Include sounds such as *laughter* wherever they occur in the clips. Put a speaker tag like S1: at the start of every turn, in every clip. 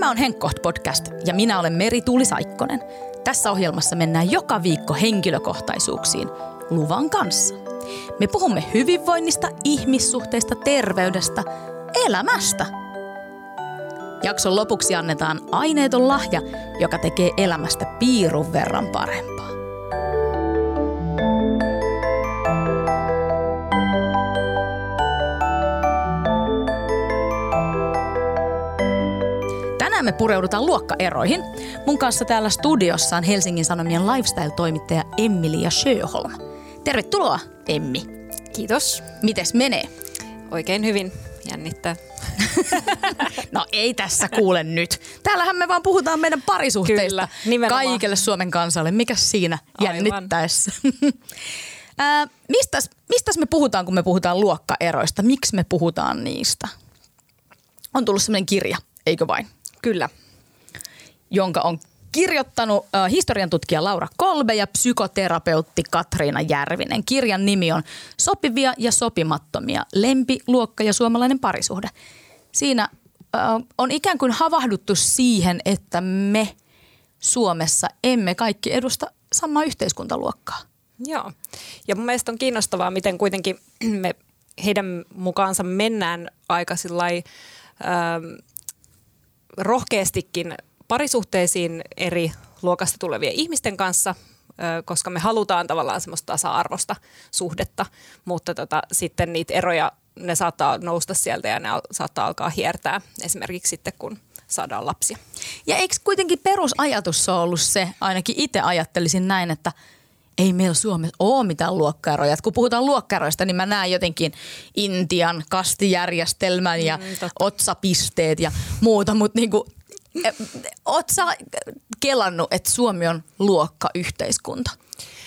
S1: Tämä on Henkkoht podcast ja minä olen Meri Tuuli Saikkonen. Tässä ohjelmassa mennään joka viikko henkilökohtaisuuksiin luvan kanssa. Me puhumme hyvinvoinnista, ihmissuhteista, terveydestä, elämästä. Jakson lopuksi annetaan aineeton lahja, joka tekee elämästä piirun verran parempaa. Me pureudutaan luokkaeroihin. Mun kanssa täällä studiossa on Helsingin Sanomien lifestyle-toimittaja Emilia Sjöholm. Tervetuloa, Emmi.
S2: Kiitos.
S1: Mites menee?
S2: Oikein hyvin. Jännittää. *laughs*
S1: No ei tässä kuule nyt. Täällähän me vaan puhutaan meidän parisuhteista
S2: Kyllä, nimenomaan.
S1: kaikille Suomen kansalle. Mikä siinä jännittäessä? *laughs* Ää, mistäs, mistäs me puhutaan, kun me puhutaan luokkaeroista? Miksi me puhutaan niistä? On tullut sellainen kirja, eikö vain?
S2: Kyllä.
S1: jonka on kirjoittanut äh, historian tutkija Laura Kolbe ja psykoterapeutti Katriina Järvinen. Kirjan nimi on Sopivia ja sopimattomia, lempi, luokka ja suomalainen parisuhde. Siinä äh, on ikään kuin havahduttu siihen, että me Suomessa emme kaikki edusta samaa yhteiskuntaluokkaa.
S2: Joo. Ja mun mielestä on kiinnostavaa, miten kuitenkin me heidän mukaansa mennään aika sillai, ähm, rohkeastikin parisuhteisiin eri luokasta tulevien ihmisten kanssa, koska me halutaan tavallaan semmoista tasa-arvosta suhdetta, mutta tota, sitten niitä eroja, ne saattaa nousta sieltä ja ne saattaa alkaa hiertää esimerkiksi sitten, kun saadaan lapsia.
S1: Ja eikö kuitenkin perusajatus ole ollut se, ainakin itse ajattelisin näin, että ei meillä Suomessa ole mitään luokkaeroja. Et kun puhutaan luokkaeroista, niin mä näen jotenkin Intian kastijärjestelmän ja
S2: Mm, totta.
S1: otsapisteet ja muuta, mutta niinku, oot sä kelannut, että Suomi on luokkayhteiskunta?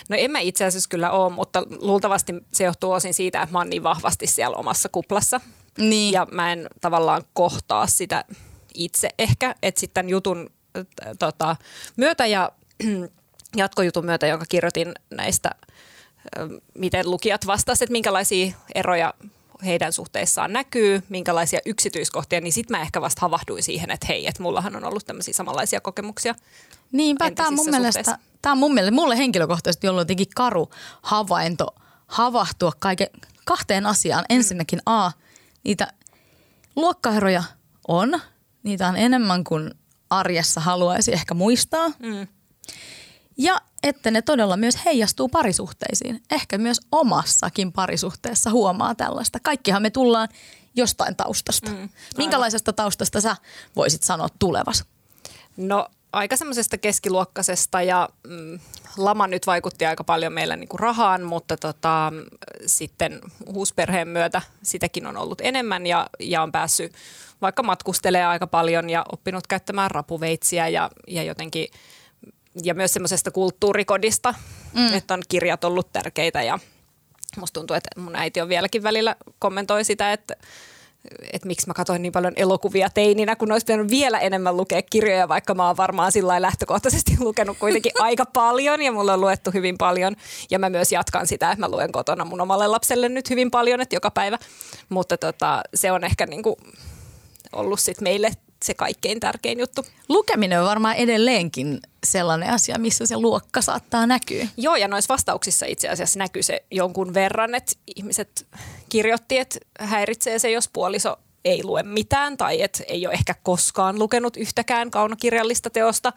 S2: No en mä itse asiassa kyllä ole, mutta luultavasti se johtuu osin siitä, että mä oon niin vahvasti siellä omassa kuplassa.
S1: Niin.
S2: Ja mä en tavallaan kohtaa sitä itse ehkä, että sitten jutun äh, tota, myötä ja *clears throat* jatkojutun myötä, jonka kirjoitin näistä, miten lukijat vastasivat, että minkälaisia eroja heidän suhteissaan näkyy, minkälaisia yksityiskohtia, niin sitten mä ehkä vasta havahduin siihen, että hei, että mullahan on ollut tämmöisiä samanlaisia kokemuksia.
S1: Niinpä, tämä on mun
S2: entisissä
S1: mielestä,
S2: suhteissa.
S1: tämä on mun mielestä, mulle henkilökohtaisesti ollut jotenkin karu havainto havahtua kaiken, kahteen asiaan. Ensinnäkin A, niitä luokkaeroja on, niitä on enemmän kuin arjessa haluaisi ehkä muistaa.
S2: Mm.
S1: Ja että ne todella myös heijastuu parisuhteisiin. Ehkä myös omassakin parisuhteessa huomaa tällaista. Kaikkihan me tullaan jostain taustasta.
S2: Mm, aivan.
S1: Minkälaisesta taustasta sä voisit sanoa tulevas?
S2: No aika semmoisesta keskiluokkaisesta ja mm, lama nyt vaikutti aika paljon meillä niinku rahaan, mutta tota, sitten uusperheen myötä sitäkin on ollut enemmän ja, ja on päässyt vaikka matkustelemaan aika paljon ja oppinut käyttämään rapuveitsiä ja, ja jotenkin ja myös semmoisesta kulttuurikodista, mm. että on kirjat ollut tärkeitä ja musta tuntuu, että mun äiti on vieläkin välillä kommentoi sitä, että että miksi mä katsoin niin paljon elokuvia teininä, kun olisi pitänyt vielä enemmän lukea kirjoja, vaikka mä oon varmaan sillä lähtökohtaisesti *laughs* lukenut kuitenkin *laughs* aika paljon ja mulla on luettu hyvin paljon. Ja mä myös jatkan sitä, että mä luen kotona mun omalle lapselle nyt hyvin paljon, että joka päivä. Mutta tota, se on ehkä niinku ollut sit meille se kaikkein tärkein juttu.
S1: Lukeminen on varmaan edelleenkin sellainen asia, missä se luokka saattaa näkyä.
S2: Joo, ja noissa vastauksissa itse asiassa näkyy se jonkun verran, että ihmiset kirjoitti, että häiritsee se, jos puoliso ei lue mitään tai että ei ole ehkä koskaan lukenut yhtäkään kaunokirjallista teosta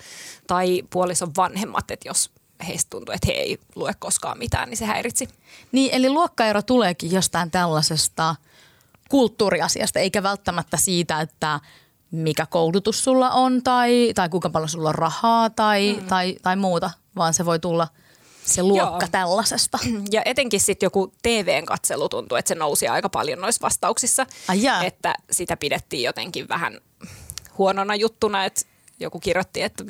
S2: tai puolison vanhemmat, että jos heistä tuntuu, että he ei lue koskaan mitään, niin se häiritsi.
S1: Niin, eli luokkaero tuleekin jostain tällaisesta kulttuuriasiasta, eikä välttämättä siitä, että mikä koulutus sulla on tai, tai kuinka paljon sulla on rahaa tai, mm. tai, tai muuta, vaan se voi tulla se luokka
S2: Joo.
S1: tällaisesta.
S2: Ja etenkin sitten joku TVn katselu tuntuu, että se nousi aika paljon noissa vastauksissa.
S1: Ai jaa.
S2: että sitä pidettiin jotenkin vähän huonona juttuna, että joku kirjoitti, että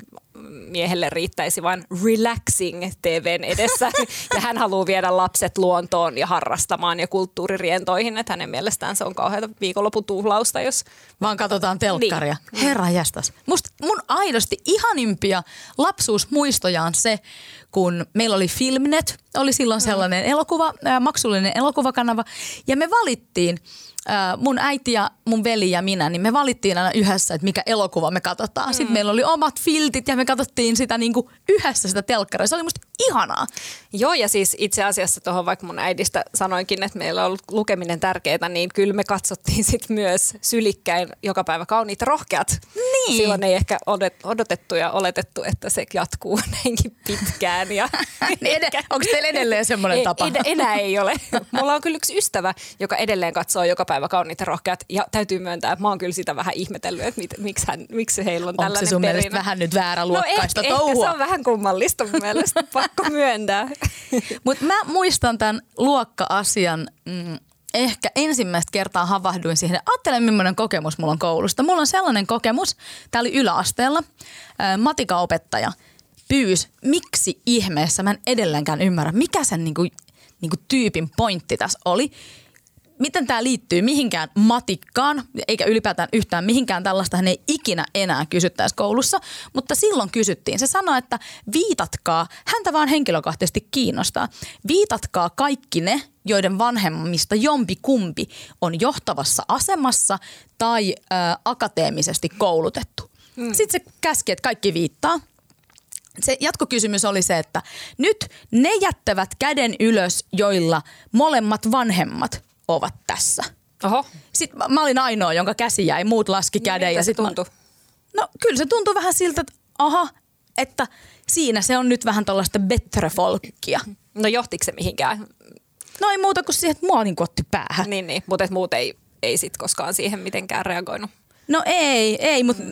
S2: miehelle riittäisi vain relaxing TVn edessä *laughs* ja hän haluaa viedä lapset luontoon ja harrastamaan ja kulttuuririentoihin, että hänen mielestään se on kauheata viikonlopun tuhlausta, jos
S1: Vaan katsotaan telkkaria. Niin. Herra jästäs. Musta mun aidosti ihanimpia lapsuusmuistoja on se, kun meillä oli Filmnet, oli silloin sellainen elokuva, ää, maksullinen elokuvakanava, ja me valittiin äh, mun äiti ja mun veli ja minä, niin me valittiin aina yhdessä, että mikä elokuva me katsotaan. Mm. Sitten meillä oli omat filtit ja me katsottiin sitä niin kuin yhdessä sitä telkkaria. Se oli musta ihanaa.
S2: Joo, ja siis itse asiassa tuohon vaikka mun äidistä sanoinkin, että meillä on ollut lukeminen tärkeää, niin kyllä me katsottiin sit myös sylikkäin joka päivä kauniit rohkeat.
S1: Niin.
S2: Silloin ei ehkä odotettu ja oletettu, että se jatkuu *laughs* näinkin pitkään. Ja *laughs*
S1: niin ed- onko teillä edelleen semmoinen tapa?
S2: Ed- enää ei ole. Mulla on kyllä yksi ystävä, joka edelleen katsoo joka päivä kauniit rohkeat. Ja täytyy myöntää, että mä oon kyllä sitä vähän ihmetellyt, että mit, miksi, hän, miksi heillä on
S1: Onko
S2: tällainen
S1: se sun mielestä vähän nyt väärä luokkaista
S2: no, ehkä,
S1: touhua?
S2: ehkä se on vähän kummallista mun mielestä, *laughs* pakko myöntää. *laughs*
S1: Mutta mä muistan tämän luokka-asian mm, ehkä ensimmäistä kertaa havahduin siihen. Ajattelen, millainen kokemus mulla on koulusta. Mulla on sellainen kokemus, tämä oli yläasteella, matikaopettaja pyys, miksi ihmeessä, mä en edelleenkään ymmärrä, mikä sen niinku, niinku tyypin pointti tässä oli. Miten tämä liittyy mihinkään matikkaan, eikä ylipäätään yhtään mihinkään tällaista hän ei ikinä enää kysyttäisi koulussa, mutta silloin kysyttiin. Se sanoi, että viitatkaa, häntä vaan henkilökohtaisesti kiinnostaa, viitatkaa kaikki ne, joiden vanhemmista jompi kumpi on johtavassa asemassa tai ö, akateemisesti koulutettu. Mm. Sitten se käski, että kaikki viittaa se jatkokysymys oli se, että nyt ne jättävät käden ylös, joilla molemmat vanhemmat ovat tässä.
S2: Oho.
S1: Sitten mä, mä olin ainoa, jonka käsi jäi, muut laski käden.
S2: Miltä
S1: ja
S2: se
S1: sit mä-
S2: tuntui?
S1: no kyllä se tuntui vähän siltä, että aha, että siinä se on nyt vähän tuollaista better folkia.
S2: No johtiko se mihinkään?
S1: No ei muuta kuin siihen, että mua niin otti päähän.
S2: Niin, niin. mutta muut ei, ei sit koskaan siihen mitenkään reagoinut.
S1: No ei, ei, mutta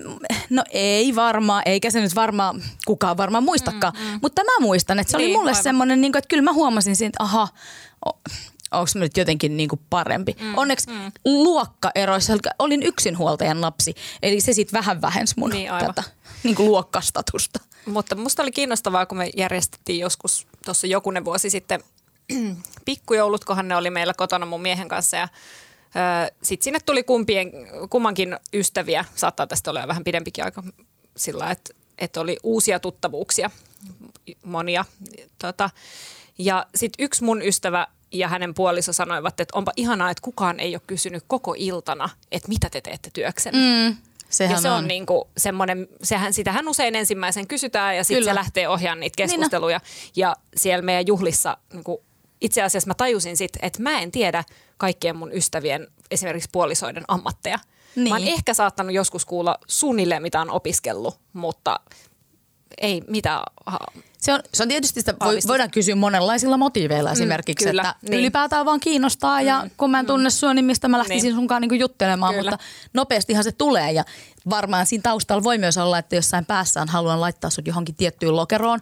S1: no ei varmaan, eikä se nyt varmaan kukaan varmaan muistakaan. Mm, mm. Mutta mä muistan, että se oli
S2: Niin,
S1: mulle
S2: aivan.
S1: semmoinen, niin että kyllä mä huomasin siitä, että aha, onko mä nyt jotenkin niin kuin parempi. Mm, Onneksi mm. luokkaeroissa olin yksinhuoltajan lapsi, eli se sitten vähän vähensi mun
S2: Niin, aivan.
S1: tätä niin kuin luokkastatusta.
S2: Mutta musta oli kiinnostavaa, kun me järjestettiin joskus tuossa jokunen vuosi sitten *clears throat* pikkujoulutkohan ne oli meillä kotona mun miehen kanssa ja sitten sinne tuli kumpien, kummankin ystäviä, saattaa tästä olla vähän pidempikin aika sillä, että, että oli uusia tuttavuuksia, monia. Tota, ja sitten yksi mun ystävä ja hänen puoliso sanoivat, että onpa ihanaa, että kukaan ei ole kysynyt koko iltana, että mitä te teette työksenne.
S1: Mm, sehän
S2: Ja se on, niinku semmoinen, sehän, sitähän usein ensimmäisen kysytään ja sitten se lähtee ohjaamaan niitä
S1: Niin
S2: keskusteluja. ja siellä meidän juhlissa niinku, itse asiassa mä tajusin sitten, että mä en tiedä kaikkien mun ystävien esimerkiksi puolisoiden ammatteja.
S1: Niin.
S2: Mä oon ehkä saattanut joskus kuulla suunnilleen mitä on opiskellut, mutta ei mitään.
S1: Se on, se on tietysti sitä, voi, voidaan kysyä monenlaisilla motiiveilla esimerkiksi,
S2: kyllä,
S1: että
S2: niin.
S1: ylipäätään vaan kiinnostaa ja kun mä en tunne sua, niin mistä mä lähtisin
S2: Niin.
S1: sunkaan niinku juttelemaan,
S2: Kyllä.
S1: mutta nopeastihan se tulee ja varmaan siinä taustalla voi myös olla, että jossain päässään haluan laittaa sut johonkin tiettyyn lokeroon,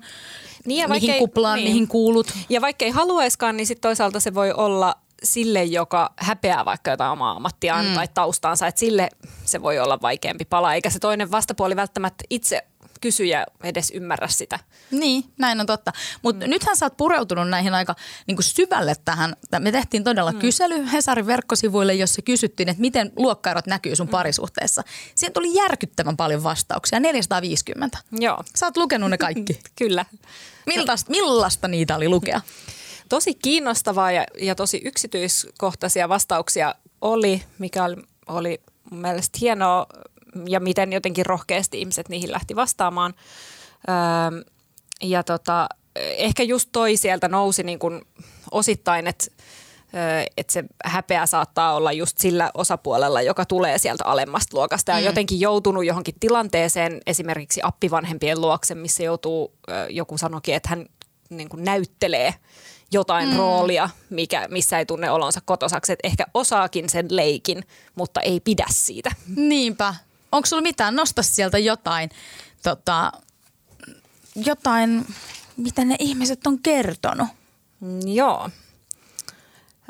S2: Niin ja
S1: mihin kuplaan,
S2: niin.
S1: mihin kuulut.
S2: Ja vaikka ei haluaiskaan, niin sitten toisaalta se voi olla sille, joka häpeää vaikka jotain omaa ammattiaan mm. tai taustaansa, että sille se voi olla vaikeampi pala, eikä se toinen vastapuoli välttämättä itse kysyjä edes ymmärrä sitä.
S1: Niin, näin on totta. Mutta mm. nythän sä oot pureutunut näihin aika niin kuin syvälle tähän. Me tehtiin todella mm. kysely Hesarin verkkosivuille, jossa kysyttiin, että miten luokkaerot näkyy sun parisuhteessa. Siihen tuli järkyttävän paljon vastauksia, 450.
S2: Joo,
S1: Sä oot lukenut ne kaikki. *laughs*
S2: kyllä.
S1: Millaista, millaista niitä oli lukea?
S2: Tosi kiinnostavaa ja, ja tosi yksityiskohtaisia vastauksia oli, mikä oli, oli mun mielestä hienoa ja miten jotenkin rohkeasti ihmiset niihin lähti vastaamaan. Öö, ja tota, ehkä just toi sieltä nousi niin kuin osittain, että että se häpeä saattaa olla just sillä osapuolella, joka tulee sieltä alemmasta luokasta ja on jotenkin joutunut johonkin tilanteeseen, esimerkiksi appivanhempien luokse, missä joutuu, joku sanokin, että hän niin kuin näyttelee jotain mm. roolia, mikä, missä ei tunne olonsa kotosaksi. Että ehkä osaakin sen leikin, mutta ei pidä siitä.
S1: Niinpä. Onko sulla mitään? Nosta sieltä jotain, tota, jotain, mitä ne ihmiset on kertonut.
S2: Mm, Joo.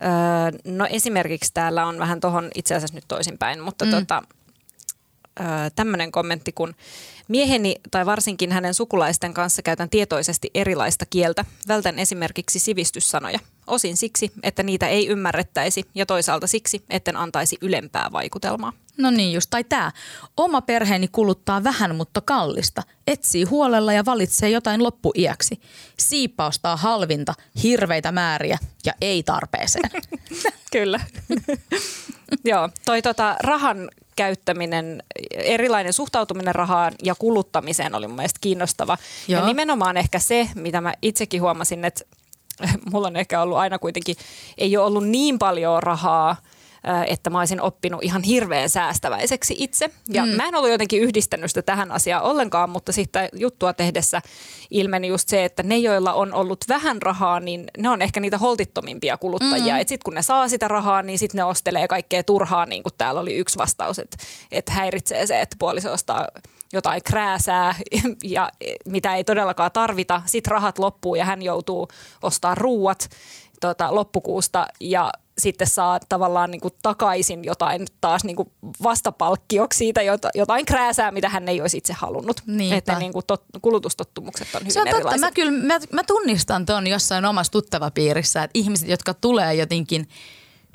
S2: Öö, no esimerkiksi täällä on vähän tuohon itse asiassa nyt toisinpäin, mutta mm. tota, öö, tämmöinen kommentti, kun mieheni tai varsinkin hänen sukulaisten kanssa käytän tietoisesti erilaista kieltä. Vältän esimerkiksi sivistyssanoja. Osin siksi, että niitä ei ymmärrettäisi ja toisaalta siksi, etten antaisi ylempää vaikutelmaa.
S1: No niin just, tai tämä. Oma perheeni kuluttaa vähän, mutta kallista. Etsii huolella ja valitsee jotain loppuiäksi. Siipaustaa halvinta, hirveitä määriä ja ei tarpeeseen. *laughs*
S2: Kyllä. *laughs* Joo, toi tota, rahan käyttäminen, erilainen suhtautuminen rahaan ja kuluttamiseen oli mun mielestä kiinnostava. Joo. Ja nimenomaan ehkä se, mitä mä itsekin huomasin, että *laughs* mulla on ehkä ollut aina kuitenkin, ei ole ollut niin paljon rahaa – että mä olisin oppinut ihan hirveän säästäväiseksi itse. Ja mm. mä en ollut jotenkin yhdistänyt sitä tähän asiaan ollenkaan, mutta sitten juttua tehdessä ilmeni just se, että ne, joilla on ollut vähän rahaa, niin ne on ehkä niitä holtittomimpia kuluttajia. Mm. Sitten kun ne saa sitä rahaa, niin sitten ne ostelee kaikkea turhaa, niin kuin täällä oli yksi vastaus, että, että häiritsee se, että puoliso ostaa jotain krääsää, *laughs* ja mitä ei todellakaan tarvita. Sitten rahat loppuu ja hän joutuu ostamaan ruuat tota, loppukuusta ja sitten saa tavallaan niin kuin takaisin jotain taas niin kuin vastapalkkioksi siitä jotain krääsää, mitä hän ei olisi itse halunnut. Niinpä. Että niin kuin tot, kulutustottumukset on hyvin
S1: Se on
S2: erilaiset.
S1: totta. Mä, kyllä, mä, mä tunnistan tuon jossain omassa tuttavapiirissä, että ihmiset, jotka tulee jotenkin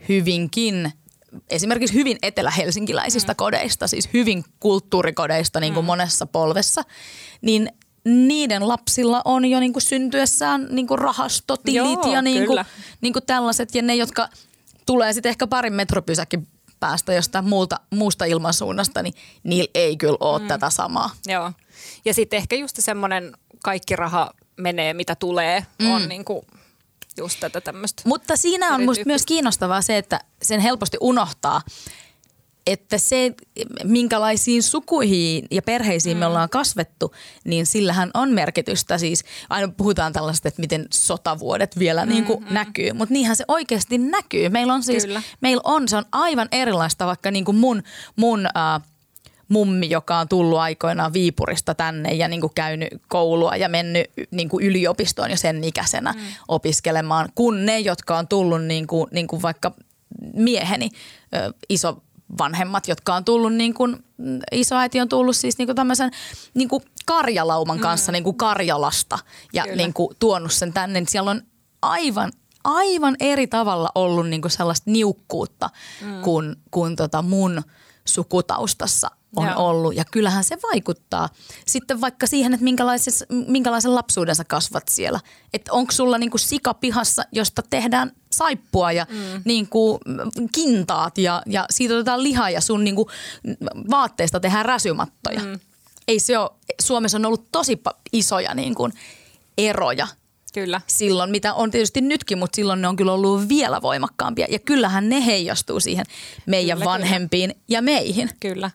S1: hyvinkin esimerkiksi hyvin etelä-helsinkiläisistä mm. kodeista, siis hyvin kulttuurikodeista niin kuin mm. monessa polvessa, niin niiden lapsilla on jo niin kuin syntyessään niin kuin rahastotilit Joo, ja niin kuin, niin kuin tällaiset. Ja ne, jotka tulee sitten ehkä parin metropysäkin päästä jostain muulta, muusta ilmansuunnasta, niin niillä ei kyllä ole mm. tätä samaa.
S2: Joo. Ja sitten ehkä just semmoinen kaikki raha menee, mitä tulee, mm. on niin kuin just tätä tämmöistä.
S1: Mutta siinä on musta myös kiinnostavaa se, että sen helposti unohtaa, että se, minkälaisiin sukuihin ja perheisiin mm. me ollaan kasvettu, niin sillähän on merkitystä. Siis aina puhutaan tällaista, että miten sotavuodet vielä mm, niin kuin mm. näkyy, mutta niinhän se oikeasti näkyy. Meillä on siis, Kyllä. meillä on, se on aivan erilaista vaikka niin kuin mun, mun äh, mummi, joka on tullut aikoinaan Viipurista tänne ja niin kuin käynyt koulua ja mennyt niin kuin yliopistoon jo sen ikäisenä mm. opiskelemaan, kun ne, jotka on tullut niin kuin, niin kuin vaikka mieheni ö, iso vanhemmat, jotka on tullut niin kuin, isoäiti on tullut siis niin kuin tämmöisen niin kuin karjalauman kanssa mm. niin kuin Karjalasta ja niin kuin tuonut sen tänne. Niin siellä on aivan, aivan eri tavalla ollut niin kuin sellaista niukkuutta mm. kuin, kuin tota mun sukutaustassa on Joo. ollut. Ja kyllähän se vaikuttaa sitten vaikka siihen, että minkälaisen lapsuudensa kasvat siellä. Että onko sulla niinku sika pihassa, josta tehdään saippua ja mm. niinku kintaat ja, ja siitä otetaan lihaa ja sun niinku vaatteista tehdään räsymattoja. Mm. Ei se ole, Suomessa on ollut tosi isoja niinku eroja
S2: Kyllä.
S1: silloin, mitä on tietysti nytkin, mutta silloin ne on kyllä ollut vielä voimakkaampia. Ja kyllähän ne heijastuu siihen meidän kyllä, vanhempiin kyllä. ja meihin.
S2: Kyllä.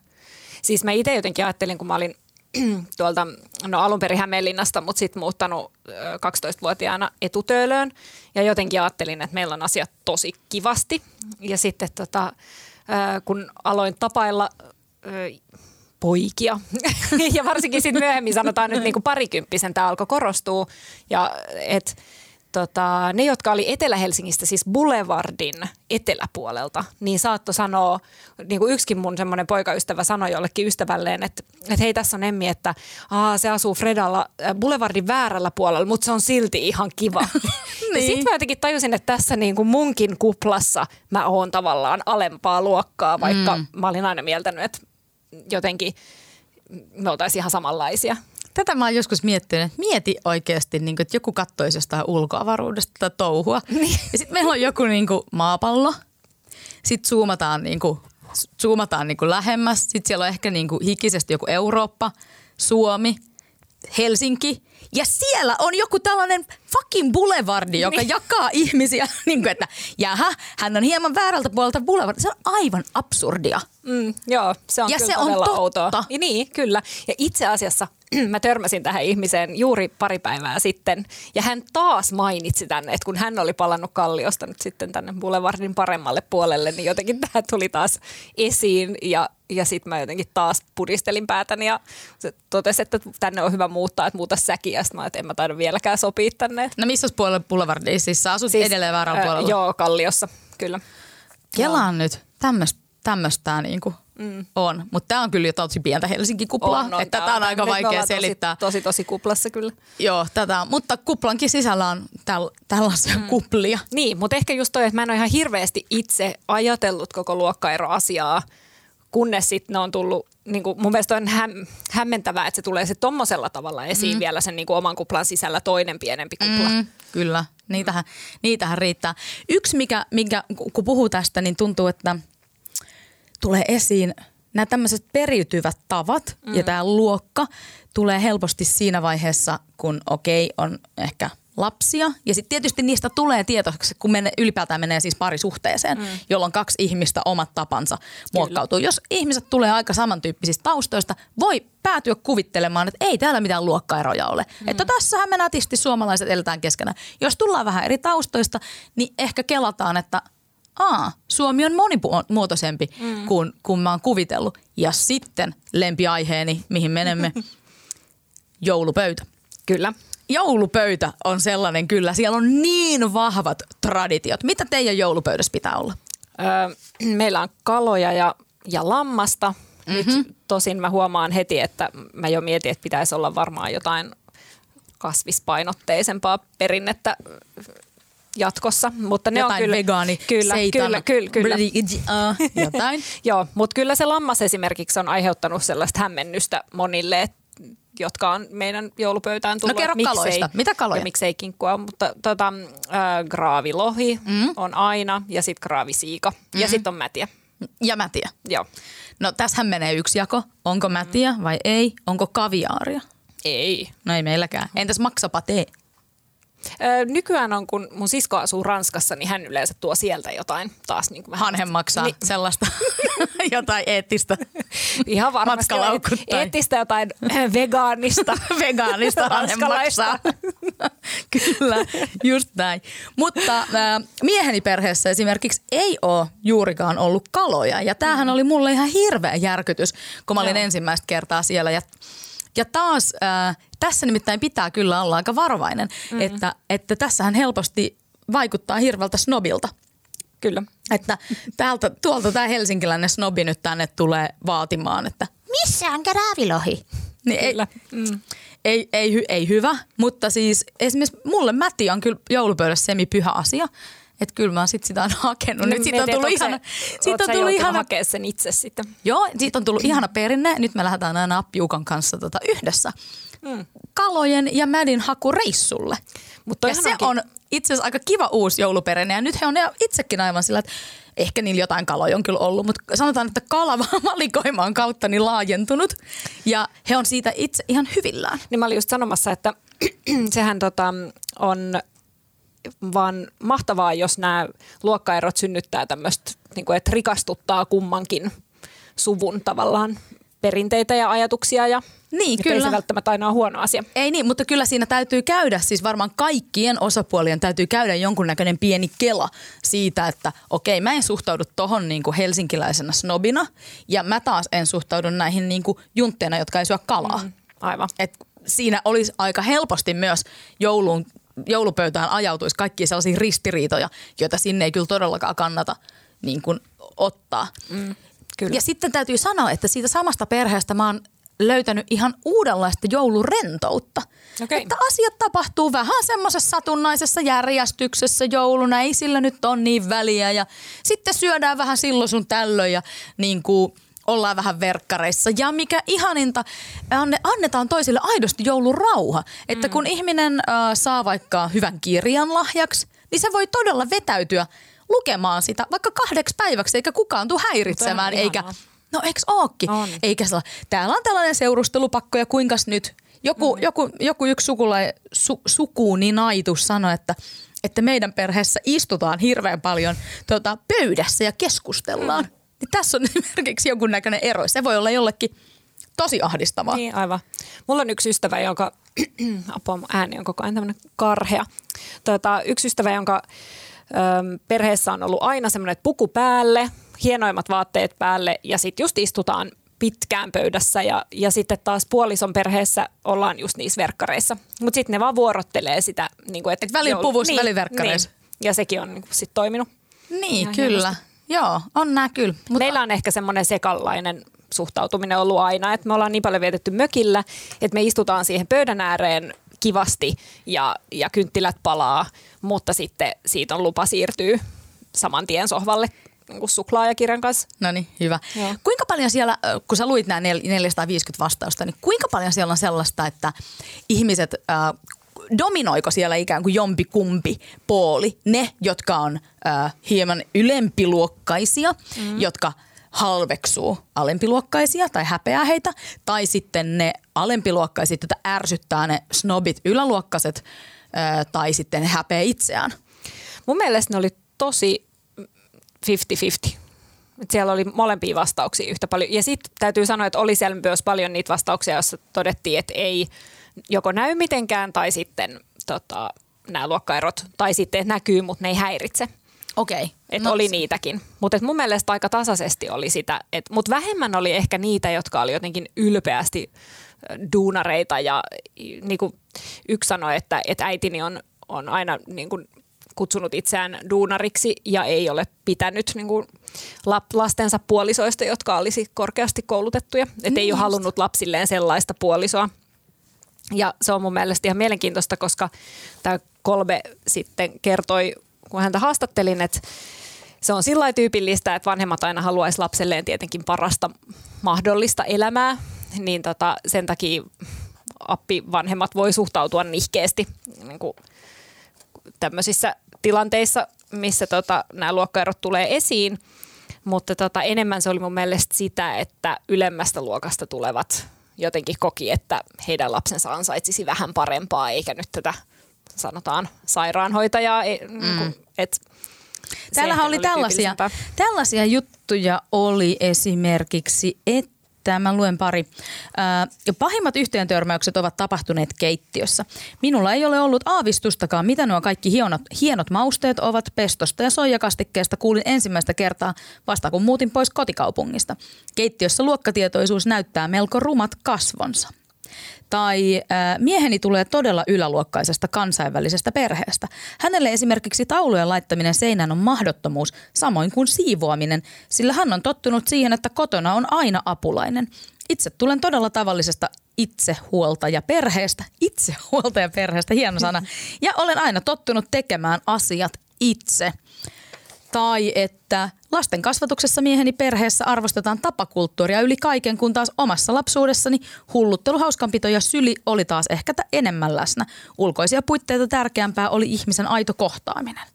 S2: Siis mä itse jotenkin ajattelin, kun mä olin *clears throat* tuolta, no alun perin Hämeenlinnasta, mutta sitten muuttanut 12-vuotiaana etutöölöön. Ja jotenkin ajattelin, että meillä on asiat tosi kivasti. Ja sitten tota, kun aloin tapailla poikia. *laughs* ja varsinkin sitten myöhemmin sanotaan nyt niin kuin parikymppisen tämä alkoi korostua. Ja että tota, ne, jotka oli Etelä-Helsingistä, siis Boulevardin eteläpuolelta, niin saatto sanoa, niin kuin yksikin mun semmoinen poikaystävä sanoi jollekin ystävälleen, että, että hei tässä on Emmi, että Aa, se asuu Fredalla äh, Boulevardin väärällä puolella, mutta se on silti ihan kiva. *laughs* niin. Ja sitten mä jotenkin tajusin, että tässä niin kuin munkin kuplassa mä oon tavallaan alempaa luokkaa, vaikka mm. mä olin aina mieltänyt, että jotenkin me oltaisiin ihan samanlaisia.
S1: Tätä mä oon joskus miettinyt, että mieti oikeasti, niin kuin, että joku kattoisi jostain ulkoavaruudesta tätä touhua. Niin. Ja sitten meillä on joku niin kuin, maapallo, sitten zoomataan, niin kuin, zoomataan niin kuin lähemmäs, sitten siellä on ehkä niin kuin, hikisesti joku Eurooppa, Suomi, Helsinki – ja siellä on joku tällainen fucking boulevardi, joka niin. jakaa ihmisiä, *laughs* niin kuin, että jaha, hän on hieman väärältä puolelta boulevardi. Se on aivan absurdia.
S2: Mm, joo, se on
S1: ja
S2: kyllä
S1: se on totta. outoa.
S2: Ja niin, kyllä. Ja itse asiassa *clears throat* mä törmäsin tähän ihmiseen juuri pari päivää sitten. Ja hän taas mainitsi tänne, että kun hän oli palannut Kalliosta nyt sitten tänne Boulevardin paremmalle puolelle, niin jotenkin tämä tuli taas esiin. Ja, ja sitten mä jotenkin taas pudistelin päätäni ja se totesi, että tänne on hyvä muuttaa, että muuta säkin. Ja sitten mä että en mä taida vieläkään sopia tänne.
S1: No missä puolella Boulevardia? Siis sä asut siis, edelleen väärällä puolella?
S2: Joo, Kalliossa, kyllä.
S1: Kelaan nyt tämmöistä tämmöistä niinku mm. on. Mutta tämä on kyllä jo tosi pientä Helsinki-kuplaa. On, on, että tätä on, on aika vaikea selittää.
S2: Tosi, tosi, tosi kuplassa kyllä.
S1: Joo, tätä, mutta kuplankin sisällä on täl, tällaisia mm. kuplia.
S2: Niin, mutta ehkä just toi, että mä en ole ihan hirveästi itse ajatellut koko luokkaeroasiaa, kunnes sitten ne on tullut, niin kuin, mun mielestä on häm, hämmentävää, että se tulee se tommosella tavalla esiin mm. vielä sen niin kuin oman kuplan sisällä toinen pienempi kupla. Mm,
S1: kyllä, niitähän, niitähän riittää. Yksi, mikä, mikä kun puhuu tästä, niin tuntuu, että – tulee esiin nämä tämmöiset periytyvät tavat mm. ja tämä luokka tulee helposti siinä vaiheessa, kun okei okay, on ehkä lapsia. Ja sitten tietysti niistä tulee tietoiseksi, kun mene, ylipäätään menee siis parisuhteeseen, mm. jolloin kaksi ihmistä omat tapansa muokkautuu. Kyllä. Jos ihmiset tulee aika samantyyppisistä taustoista, voi päätyä kuvittelemaan, että ei täällä mitään luokkaeroja ole. Mm. Että tässähän me nätisti suomalaiset eletään keskenään. Jos tullaan vähän eri taustoista, niin ehkä kelataan, että aa, Suomi on monimuotoisempi mm. kuin, kuin mä oon kuvitellut. Ja sitten lempiaiheeni, mihin menemme, *laughs* joulupöytä.
S2: Kyllä.
S1: Joulupöytä on sellainen kyllä, siellä on niin vahvat traditiot. Mitä teidän joulupöydässä pitää olla?
S2: Öö, *clears throat* meillä on kaloja ja, ja lammasta. Mm-hmm. Nyt tosin mä huomaan heti, että mä jo mietin, että pitäisi olla varmaan jotain kasvispainotteisempaa perinnettä jatkossa, mutta ne
S1: jotain
S2: on kyllä...
S1: vegaani,
S2: kyllä,
S1: seitan,
S2: kyllä, kyllä, kyllä.
S1: Uh, jotain. *laughs*
S2: Joo, mutta kyllä se lammas esimerkiksi on aiheuttanut sellaista hämmennystä monille, että jotka on meidän joulupöytään tullut.
S1: No kerro miksei, kaloista. Mitä kaloja?
S2: Ja miksei kinkkua, mutta tota, äh, graavilohi mm. on aina ja sitten graavisiika mm. ja sitten on mätiä.
S1: Ja mätiä.
S2: Joo.
S1: No tässähän menee yksi jako. Onko mätiä vai ei? Onko kaviaaria?
S2: Ei.
S1: No ei meilläkään. Entäs maksapatee?
S2: Nykyään on, kun mun sisko asuu Ranskassa, niin hän yleensä tuo sieltä jotain taas. Niin kuin
S1: Hanhen maksaa niin. sellaista *laughs* jotain eettistä *laughs*
S2: Ihan varmasti eettistä jotain vegaanista. *laughs*
S1: vegaanista hanhen maksaa. Kyllä, just näin. Mutta äh, mieheni perheessä esimerkiksi ei ole juurikaan ollut kaloja. Ja tämähän mm. oli mulle ihan hirveä järkytys, kun mä olin Joo. ensimmäistä kertaa siellä. Ja ja taas äh, tässä nimittäin pitää kyllä olla aika varovainen, mm-hmm. että, että tässähän helposti vaikuttaa hirveältä snobilta.
S2: Kyllä.
S1: Että täältä, tuolta tämä helsinkiläinen snobi nyt tänne tulee vaatimaan, että missä on graavilohi? Niin kyllä. Ei, mm. ei, ei, ei, hyvä, mutta siis esimerkiksi mulle mäti on kyllä joulupöydässä semi-pyhä asia. Että kyllä mä sit sitä on hakenut. Nyt siitä on tullut ihana.
S2: Siitä on tullut ihana. hakea sen itse sitten.
S1: Joo, siitä on tullut ihana perinne. Nyt me lähdetään aina Appiukan kanssa tota yhdessä mm. kalojen ja mädin hakureissulle. Mutta ja se on itse asiassa aika kiva uusi jouluperinne. Ja nyt he on itsekin aivan sillä, että ehkä niillä jotain kaloja on kyllä ollut, mutta sanotaan, että kalavalikoima *laughs* on kautta niin laajentunut. Ja he on siitä itse ihan hyvillään.
S2: Niin mä olin just sanomassa, että *clears throat* sehän tota, on vaan mahtavaa, jos nämä luokkaerot synnyttää tämmöistä, niin kuin, että rikastuttaa kummankin suvun tavallaan perinteitä ja ajatuksia ja
S1: niin, kyllä.
S2: ei se välttämättä aina ole huono asia.
S1: Ei niin, mutta kyllä siinä täytyy käydä, siis varmaan kaikkien osapuolien täytyy käydä jonkunnäköinen pieni kela siitä, että okei, mä en suhtaudu tohon niin kuin helsinkiläisenä snobina ja mä taas en suhtaudu näihin niin kuin juntteina, jotka ei syö kalaa. Mm,
S2: aivan.
S1: Et siinä olisi aika helposti myös joulun joulupöytään ajautuisi kaikkia sellaisia ristiriitoja, joita sinne ei kyllä todellakaan kannata niin kuin, ottaa. Mm, kyllä. Ja sitten täytyy sanoa, että siitä samasta perheestä mä oon löytänyt ihan uudenlaista joulurentoutta. Okay. Että asiat tapahtuu vähän semmoisessa satunnaisessa järjestyksessä jouluna, ei sillä nyt ole niin väliä. Ja sitten syödään vähän silloin sun tällöin ja niin kuin ollaan vähän verkkareissa. Ja mikä ihaninta, annetaan toisille aidosti joulurauha. Että mm. kun ihminen äh, saa vaikka hyvän kirjan lahjaksi, niin se voi todella vetäytyä lukemaan sitä vaikka kahdeksi päiväksi, eikä kukaan tule häiritsemään, eikä... No eikö ookin? On. Eikä sillä, täällä on tällainen seurustelupakko ja kuinkas nyt? Joku, mm. joku, joku yksi sukula, su, sukuninaitus sanoi, että että meidän perheessä istutaan hirveän paljon tuota, pöydässä ja keskustellaan. Mm. Niin tässä on *laughs* esimerkiksi jonkunnäköinen ero. Se voi olla jollekin tosi ahdistavaa.
S2: Niin, aivan. Mulla on yksi ystävä, jonka, *clears throat* apua mun ääni on koko ajan tämmöinen karhea. Tota, yksi ystävä, jonka ö, perheessä on ollut aina semmoinen puku päälle, hienoimmat vaatteet päälle ja sitten just istutaan pitkään pöydässä ja, ja sitten taas puolison perheessä ollaan just niissä verkkareissa. Mutta sitten ne vaan vuorottelee sitä. Niin kuin, että
S1: Et välillä puvussa, niin.
S2: Niin. Ja sekin on niin sitten toiminut.
S1: Niin, Ihan kyllä. Hienosti. Joo, on nää kyllä.
S2: Mutta... Meillä on ehkä semmoinen sekallainen suhtautuminen ollut aina, että me ollaan niin paljon vietetty mökillä, että me istutaan siihen pöydän ääreen kivasti ja, ja kynttilät palaa, mutta sitten siitä on lupa siirtyä saman tien sohvalle niin kuin suklaa ja kirjan kanssa.
S1: No niin, hyvä. Joo. Kuinka paljon siellä, kun sä luit nämä 450 vastausta, niin kuinka paljon siellä on sellaista, että ihmiset äh, dominoiko siellä ikään kuin jompi kumpi pooli? Ne, jotka on äh, hieman ylempiluokkaisia, mm. jotka halveksuu alempiluokkaisia tai häpeää heitä, tai sitten ne alempiluokkaiset, joita ärsyttää ne snobit yläluokkaiset, tai sitten häpeä itseään.
S2: Mun mielestä ne oli tosi 50-50. Siellä oli molempia vastauksia yhtä paljon. Ja sitten täytyy sanoa, että oli siellä myös paljon niitä vastauksia, joissa todettiin, että ei joko näy mitenkään tai sitten tota, nämä luokkaerot, tai sitten näkyy, mutta ne ei häiritse.
S1: Okei. Okay.
S2: Että no. oli niitäkin. Mutta mun mielestä aika tasaisesti oli sitä. Mutta vähemmän oli ehkä niitä, jotka oli jotenkin ylpeästi duunareita. Ja niin kuin yksi sanoi, että, että äitini on, on aina niin kuin kutsunut itseään duunariksi ja ei ole pitänyt niin kuin lastensa puolisoista, jotka olisi korkeasti koulutettuja. Että niin ei ole halunnut lapsilleen sellaista puolisoa. Ja se on mun mielestä ihan mielenkiintoista, koska tämä kolme sitten kertoi, kun häntä haastattelin, että se on sillä tyypillistä, että vanhemmat aina haluaisi lapselleen tietenkin parasta mahdollista elämää, niin tota, sen takia appivanhemmat voi suhtautua nihkeästi niin kuin tämmöisissä tilanteissa, missä tota, nämä luokkaerot tulee esiin. Mutta tota, enemmän se oli mun mielestä sitä, että ylemmästä luokasta tulevat jotenkin koki, että heidän lapsensa ansaitsisi vähän parempaa, eikä nyt tätä sanotaan sairaanhoitajaa. Mm. Et
S1: Täällähän oli, oli tällaisia, tällaisia juttuja oli esimerkiksi, että että mä luen pari. Ää, pahimmat yhteentörmäykset ovat tapahtuneet keittiössä. Minulla ei ole ollut aavistustakaan, mitä nuo kaikki hienot, hienot mausteet ovat pestosta ja soijakastikkeesta kuulin ensimmäistä kertaa vasta kun muutin pois kotikaupungista. Keittiössä luokkatietoisuus näyttää melko rumat kasvonsa. Tai äh, mieheni tulee todella yläluokkaisesta kansainvälisestä perheestä. Hänelle esimerkiksi taulujen laittaminen seinään on mahdottomuus, samoin kuin siivoaminen, sillä hän on tottunut siihen, että kotona on aina apulainen. Itse tulen todella tavallisesta itsehuoltaja perheestä, itsehuoltaja perheestä, hieno sana, ja olen aina tottunut tekemään asiat itse. Tai että lasten kasvatuksessa mieheni perheessä arvostetaan tapakulttuuria yli kaiken, kun taas omassa lapsuudessani hulluttelu, hauskanpito ja syli oli taas ehkä enemmän läsnä. Ulkoisia puitteita tärkeämpää oli ihmisen aito kohtaaminen.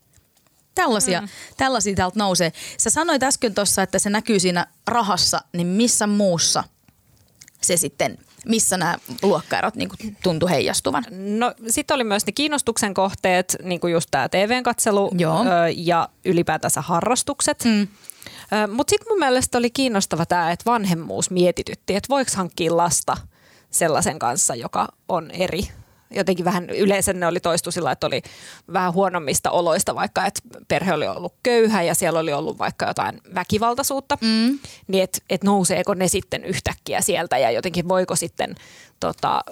S1: Tällaisia, mm. tällaisia täältä nousee. Sä sanoit äsken tuossa, että se näkyy siinä rahassa, niin missä muussa se sitten missä nämä luokkaerot niin kuin tuntui heijastuvan?
S2: No sitten oli myös ne kiinnostuksen kohteet, niin kuin just tämä TV-katselu Joo. ja ylipäätänsä harrastukset. Mm. Mutta sitten mun mielestä oli kiinnostava tämä, että vanhemmuus mietitytti, että voiko hankkia lasta sellaisen kanssa, joka on eri jotenkin vähän yleensä ne oli toistu sillä, että oli vähän huonommista oloista, vaikka että perhe oli ollut köyhä ja siellä oli ollut vaikka jotain väkivaltaisuutta, mm. niin että et nouseeko ne sitten yhtäkkiä sieltä ja jotenkin voiko sitten tota,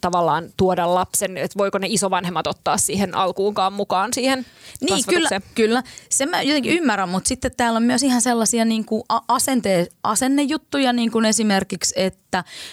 S2: tavallaan tuoda lapsen, että voiko ne isovanhemmat ottaa siihen alkuunkaan mukaan siihen
S1: Niin, kyllä, kyllä. Se mä jotenkin ymmärrän, mutta sitten täällä on myös ihan sellaisia niin kuin asente, asennejuttuja, niin kuin esimerkiksi, että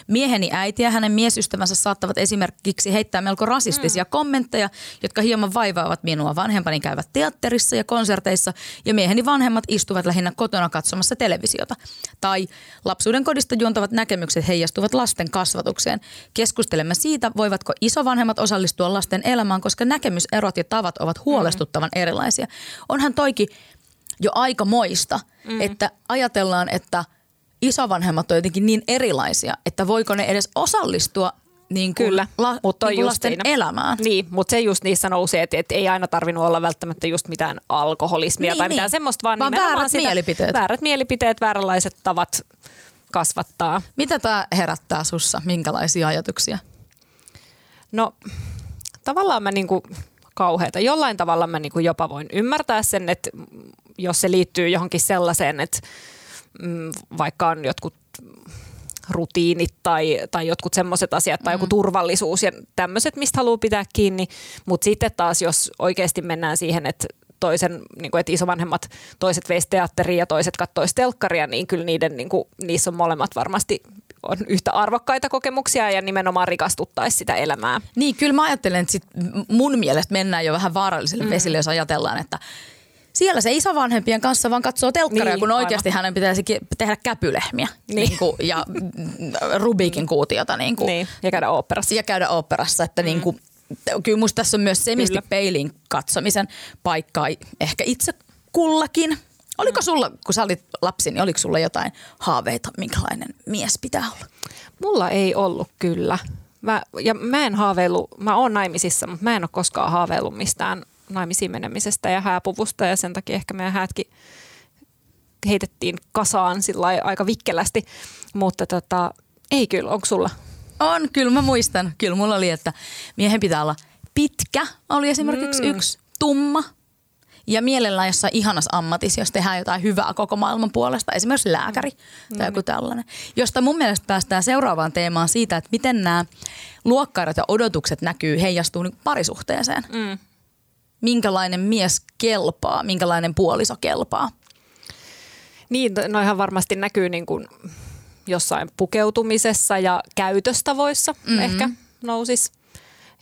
S1: mieheni äiti ja hänen miesystävänsä saattavat esimerkiksi heittää melko rasistisia mm. kommentteja, jotka hieman vaivaavat minua. Vanhempani käyvät teatterissa ja konserteissa ja mieheni vanhemmat istuvat lähinnä kotona katsomassa televisiota. Tai lapsuuden kodista juontavat näkemykset heijastuvat lasten kasvatukseen. Keskustelemme siitä, voivatko isovanhemmat osallistua lasten elämään, koska näkemyserot ja tavat ovat huolestuttavan erilaisia. Onhan toiki jo aika moista, mm. että ajatellaan, että isovanhemmat on jotenkin niin erilaisia, että voiko ne edes osallistua niin kuin Kyllä, la, mutta niin kuin lasten siinä. elämään.
S2: Niin, mutta se just niissä nousee, että, että ei aina tarvinnut olla välttämättä just mitään alkoholismia niin, tai mitään niin. semmoista, vaan,
S1: vaan väärät sitä, mielipiteet.
S2: Väärät mielipiteet, vääränlaiset tavat kasvattaa.
S1: Mitä tämä herättää sussa? Minkälaisia ajatuksia?
S2: No tavallaan mä niinku kauheita. Jollain tavalla mä niinku jopa voin ymmärtää sen, että jos se liittyy johonkin sellaiseen, että vaikka on jotkut rutiinit tai, tai jotkut semmoiset asiat tai mm. joku turvallisuus ja tämmöiset, mistä haluaa pitää kiinni. Mutta sitten taas, jos oikeasti mennään siihen, että toisen, niin kuin, että isovanhemmat toiset veisi teatteriin ja toiset kattoisi telkkaria, niin kyllä niiden, niin kuin, niissä on molemmat varmasti on yhtä arvokkaita kokemuksia ja nimenomaan rikastuttaisi sitä elämää.
S1: Niin, kyllä mä ajattelen, että sit mun mielestä mennään jo vähän vaaralliselle mm. vesille, jos ajatellaan, että siellä se isovanhempien kanssa vaan katsoo telkkaria, niin, kun oikeasti aivan. hänen pitäisi tehdä käpylehmiä niin. Niin kuin, ja Rubikin kuutiota. Niin, kuin,
S2: niin, ja käydä oopperassa.
S1: Ja käydä oopperassa, että mm. niin kuin, kyllä musta tässä on myös semisti peiliin katsomisen paikkaa ehkä itse kullakin Oliko sulla, kun sä olit lapsi, niin oliko sulla jotain haaveita, minkälainen mies pitää olla?
S2: Mulla ei ollut kyllä. Mä, ja mä en haaveillut, mä oon naimisissa, mutta mä en ole koskaan haaveillut mistään naimisiin menemisestä ja hääpuvusta ja sen takia ehkä meidän häätkin heitettiin kasaan sillä aika vikkelästi, mutta tota, ei kyllä, onko sulla?
S1: On, kyllä mä muistan. Kyllä mulla oli, että miehen pitää olla pitkä, oli esimerkiksi mm. yksi tumma. Ja mielellään jossain ihanassa ammatissa, jos tehdään jotain hyvää koko maailman puolesta, esimerkiksi lääkäri mm. tai joku tällainen. Josta mun mielestä päästään seuraavaan teemaan siitä, että miten nämä luokkairat ja odotukset näkyy, heijastuu niin parisuhteeseen. Mm. Minkälainen mies kelpaa, minkälainen puoliso kelpaa.
S2: Niin, noihan varmasti näkyy niin kuin jossain pukeutumisessa ja käytöstavoissa mm-hmm. ehkä nousis.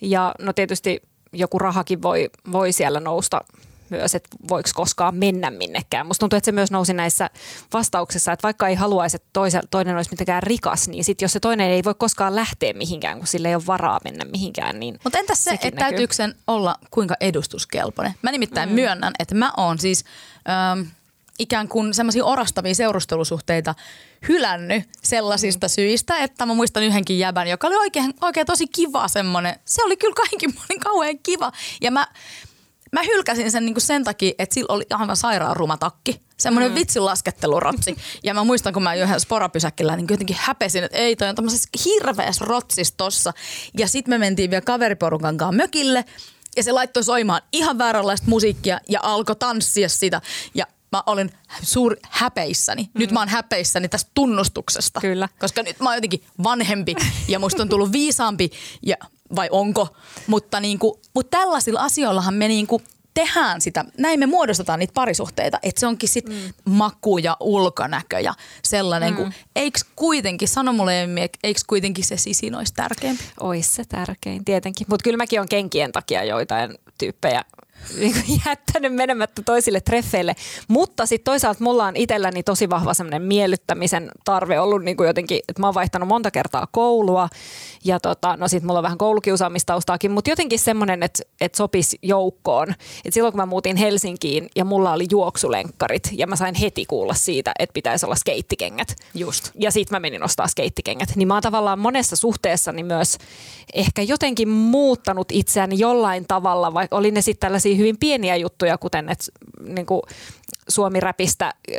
S2: Ja no tietysti joku rahakin voi, voi siellä nousta myös, että voiko koskaan mennä minnekään. Musta tuntuu, että se myös nousi näissä vastauksissa, että vaikka ei haluaisi, että toise, toinen olisi mitenkään rikas, niin sit jos se toinen ei voi koskaan lähteä mihinkään, kun sille ei ole varaa mennä mihinkään, niin
S1: Mutta entäs se, että täytyykö sen olla kuinka edustuskelpoinen? Mä nimittäin mm. myönnän, että mä oon siis... Ähm, ikään kuin semmoisia orastavia seurustelusuhteita hylännyt sellaisista syistä, että mä muistan yhdenkin jäbän, joka oli oikein, oikein tosi kiva semmoinen. Se oli kyllä kaikki puolin kauhean kiva. Ja mä, mä hylkäsin sen niin sen takia, että sillä oli aivan sairaan ruma takki. Semmoinen mm. vitsin laskettelurotsi. Ja mä muistan, kun mä yhden sporapysäkillä niin jotenkin häpesin, että ei toi on tämmöisessä hirveässä rotsis tossa. Ja sitten me mentiin vielä kaveriporukan kanssa mökille. Ja se laittoi soimaan ihan vääränlaista musiikkia ja alkoi tanssia sitä. Ja mä olin suur häpeissäni. Mm. Nyt mä oon häpeissäni tästä tunnustuksesta.
S2: Kyllä.
S1: Koska nyt mä oon jotenkin vanhempi ja musta on tullut viisaampi, ja, vai onko. Mutta, niinku, mutta tällaisilla asioillahan me niinku tehdään sitä, näin me muodostetaan niitä parisuhteita, että se onkin sitten mm. maku ja ulkonäkö ja sellainen, mm. kun eikö kuitenkin, sano mulle eikö kuitenkin se sisin olisi tärkeämpi?
S2: Ois se tärkein, tietenkin. Mutta kyllä mäkin on kenkien takia joitain tyyppejä niin *laughs* jättänyt menemättä toisille treffeille. Mutta sitten toisaalta mulla on itselläni tosi vahva semmoinen miellyttämisen tarve ollut niin kuin jotenkin, että mä oon vaihtanut monta kertaa koulua ja tota, no sitten mulla on vähän koulukiusaamistaustaakin, mutta jotenkin semmoinen, että, että sopisi joukkoon. Et silloin kun mä muutin Helsinkiin ja mulla oli juoksulenkkarit ja mä sain heti kuulla siitä, että pitäisi olla skeittikengät.
S1: Just.
S2: Ja sitten mä menin ostaa skeittikengät. Niin mä oon tavallaan monessa suhteessani myös ehkä jotenkin muuttanut itseäni jollain tavalla, vaikka oli ne sitten tällaisia hyvin pieniä juttuja, kuten että niin kuin Suomi-räpistä ö,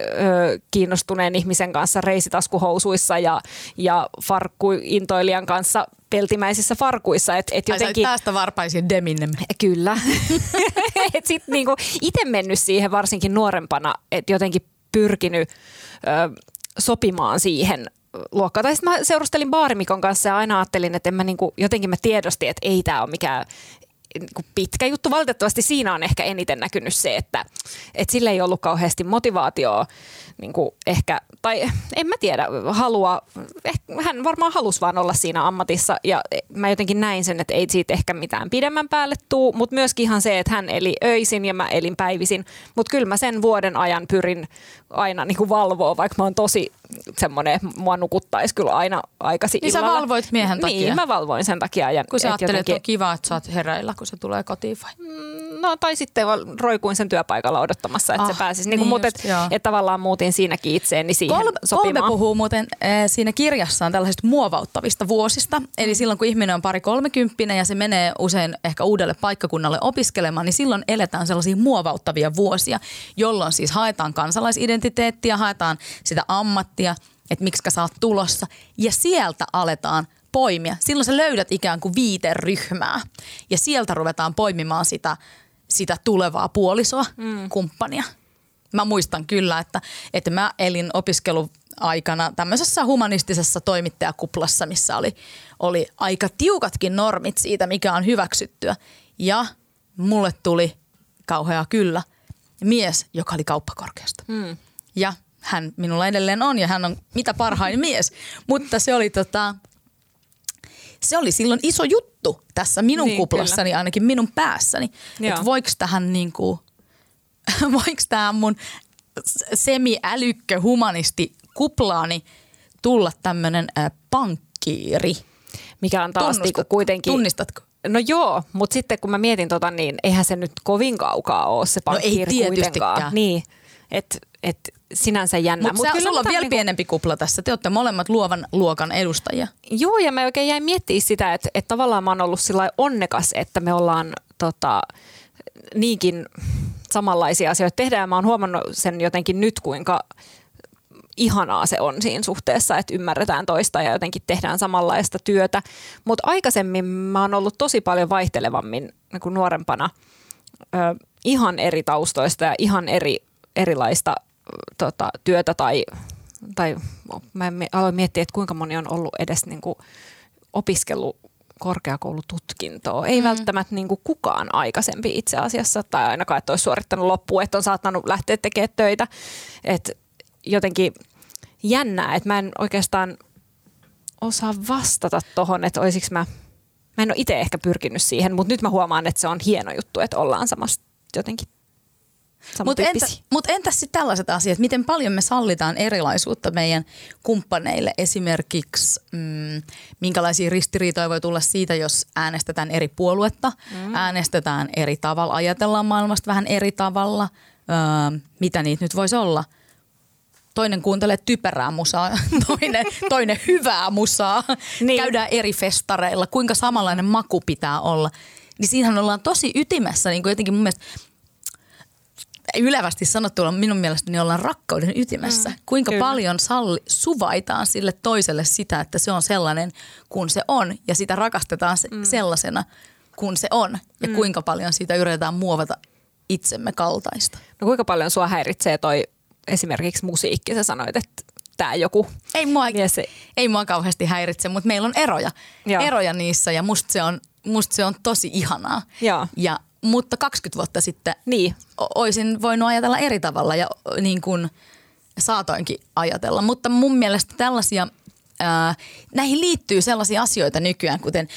S2: kiinnostuneen ihmisen kanssa reisitaskuhousuissa ja, ja farkkuintoilijan kanssa peltimäisissä farkuissa. Et,
S1: et jotenkin, päästä varpaisiin deminem.
S2: Kyllä. *laughs* et sit niinku itse mennyt siihen varsinkin nuorempana, että jotenkin pyrkinyt ö, sopimaan siihen luokkaan. Tai sitten mä seurustelin baarimikon kanssa ja aina ajattelin, että en mä niinku, jotenkin mä tiedostin, että ei tämä ole mikään pitkä juttu. Valitettavasti siinä on ehkä eniten näkynyt se, että, että sillä ei ollut kauheasti motivaatioa niin kuin ehkä, tai en mä tiedä, halua, hän varmaan halusi vaan olla siinä ammatissa. Ja mä jotenkin näin sen, että ei siitä ehkä mitään pidemmän päälle tuu, mutta myöskin ihan se, että hän eli öisin ja mä elin päivisin, mutta kyllä mä sen vuoden ajan pyrin aina niin kuin valvoa, vaikka mä oon tosi semmoinen, mua nukuttaisi kyllä aina aikaisin
S1: Niin illalla. sä valvoit miehen takia?
S2: Niin, mä valvoin sen takia. Ja
S1: kun sä ajattelet, jotenkin... että on kiva, että sä oot hereillä, kun se tulee kotiin vai?
S2: Mm, no tai sitten roikuin sen työpaikalla odottamassa, että ah, se pääsisi. Niin, niin mutta et, et tavallaan muutin siinäkin itseeni siihen Kolme, sopimaan.
S1: Kolme puhuu muuten äh, siinä kirjassaan tällaisista muovauttavista vuosista. Eli silloin kun ihminen on pari kolmekymppinen ja se menee usein ehkä uudelle paikkakunnalle opiskelemaan, niin silloin eletään sellaisia muovauttavia vuosia, jolloin siis haetaan kansalaisidentiteettiä, haetaan sitä ammattia, että miksi sä oot tulossa. Ja sieltä aletaan poimia. Silloin sä löydät ikään kuin viiteryhmää ja sieltä ruvetaan poimimaan sitä, sitä tulevaa puolisoa, mm. kumppania. Mä muistan kyllä, että, että mä elin opiskeluaikana tämmöisessä humanistisessa toimittajakuplassa, missä oli, oli aika tiukatkin normit siitä, mikä on hyväksyttyä. Ja mulle tuli kauhea kyllä mies, joka oli kauppakorkeasta. Mm. Ja hän minulla edelleen on ja hän on mitä parhain mies. Mutta se oli tota, se oli silloin iso juttu tässä minun niin, kuplassani, kyllä. ainakin minun päässäni. Että voiko tähän niinku, *laughs* voiko tähän mun semi-älykkö humanisti kuplaani tulla tämmöinen äh, pankkiiri.
S2: Mikä on taas niinku kuitenkin...
S1: Tunnistatko?
S2: No joo, mutta sitten kun mä mietin tota, niin eihän se nyt kovin kaukaa ole se pankkiiri
S1: no ei kuitenkaan.
S2: Niin. Et, et sinänsä jännä.
S1: Mutta Mut sulla on vielä niinku... pienempi kupla tässä. Te olette molemmat luovan luokan edustajia.
S2: Joo, ja mä oikein jäin miettimään sitä, että, että tavallaan mä oon ollut sillä onnekas, että me ollaan tota, niinkin samanlaisia asioita tehdään. Mä oon huomannut sen jotenkin nyt, kuinka ihanaa se on siinä suhteessa, että ymmärretään toista ja jotenkin tehdään samanlaista työtä. Mutta aikaisemmin mä oon ollut tosi paljon vaihtelevammin niin kuin nuorempana ö, ihan eri taustoista ja ihan eri, erilaista tota, työtä tai, tai mä aloin miettiä, että kuinka moni on ollut edes niin kuin opiskellut korkeakoulututkintoa. Ei mm. välttämättä niin kuin kukaan aikaisempi itse asiassa, tai ainakaan, että olisi suorittanut loppuun, että on saattanut lähteä tekemään töitä. Et jotenkin jännää, että mä en oikeastaan osaa vastata tohon, että olisiko mä, mä en ole itse ehkä pyrkinyt siihen, mutta nyt mä huomaan, että se on hieno juttu, että ollaan samasta jotenkin
S1: mutta entä, mut entäs sitten tällaiset asiat, miten paljon me sallitaan erilaisuutta meidän kumppaneille? Esimerkiksi mm, minkälaisia ristiriitoja voi tulla siitä, jos äänestetään eri puoluetta, mm. äänestetään eri tavalla, ajatellaan maailmasta vähän eri tavalla. Öö, mitä niitä nyt voisi olla? toinen kuuntelee typerää musaa, *laughs* toinen, toinen hyvää musaa. Niin. Käydään eri festareilla, kuinka samanlainen maku pitää olla. Niin siinähän ollaan tosi ytimessä, niin kuin jotenkin mun mielestä ylevästi sanottuna minun mielestäni ollaan rakkauden ytimessä. Mm, Kuinka kyllä. paljon salli, suvaitaan sille toiselle sitä, että se on sellainen kuin se on ja sitä rakastetaan mm. sellaisena kuin se on. Ja mm. kuinka paljon siitä yritetään muovata itsemme kaltaista.
S2: No kuinka paljon sua häiritsee toi esimerkiksi musiikki? Sä sanoit, että tämä joku
S1: ei mua, mies. Ei mua kauheasti häiritse, mutta meillä on eroja. Joo. Eroja niissä ja musta se on, musta se on tosi ihanaa. Joo. Ja mutta 20 vuotta sitten niin. olisin voinut ajatella eri tavalla ja niin kuin saatoinkin ajatella. Mutta mun mielestä tällaisia, ää, näihin liittyy sellaisia asioita nykyään, kuten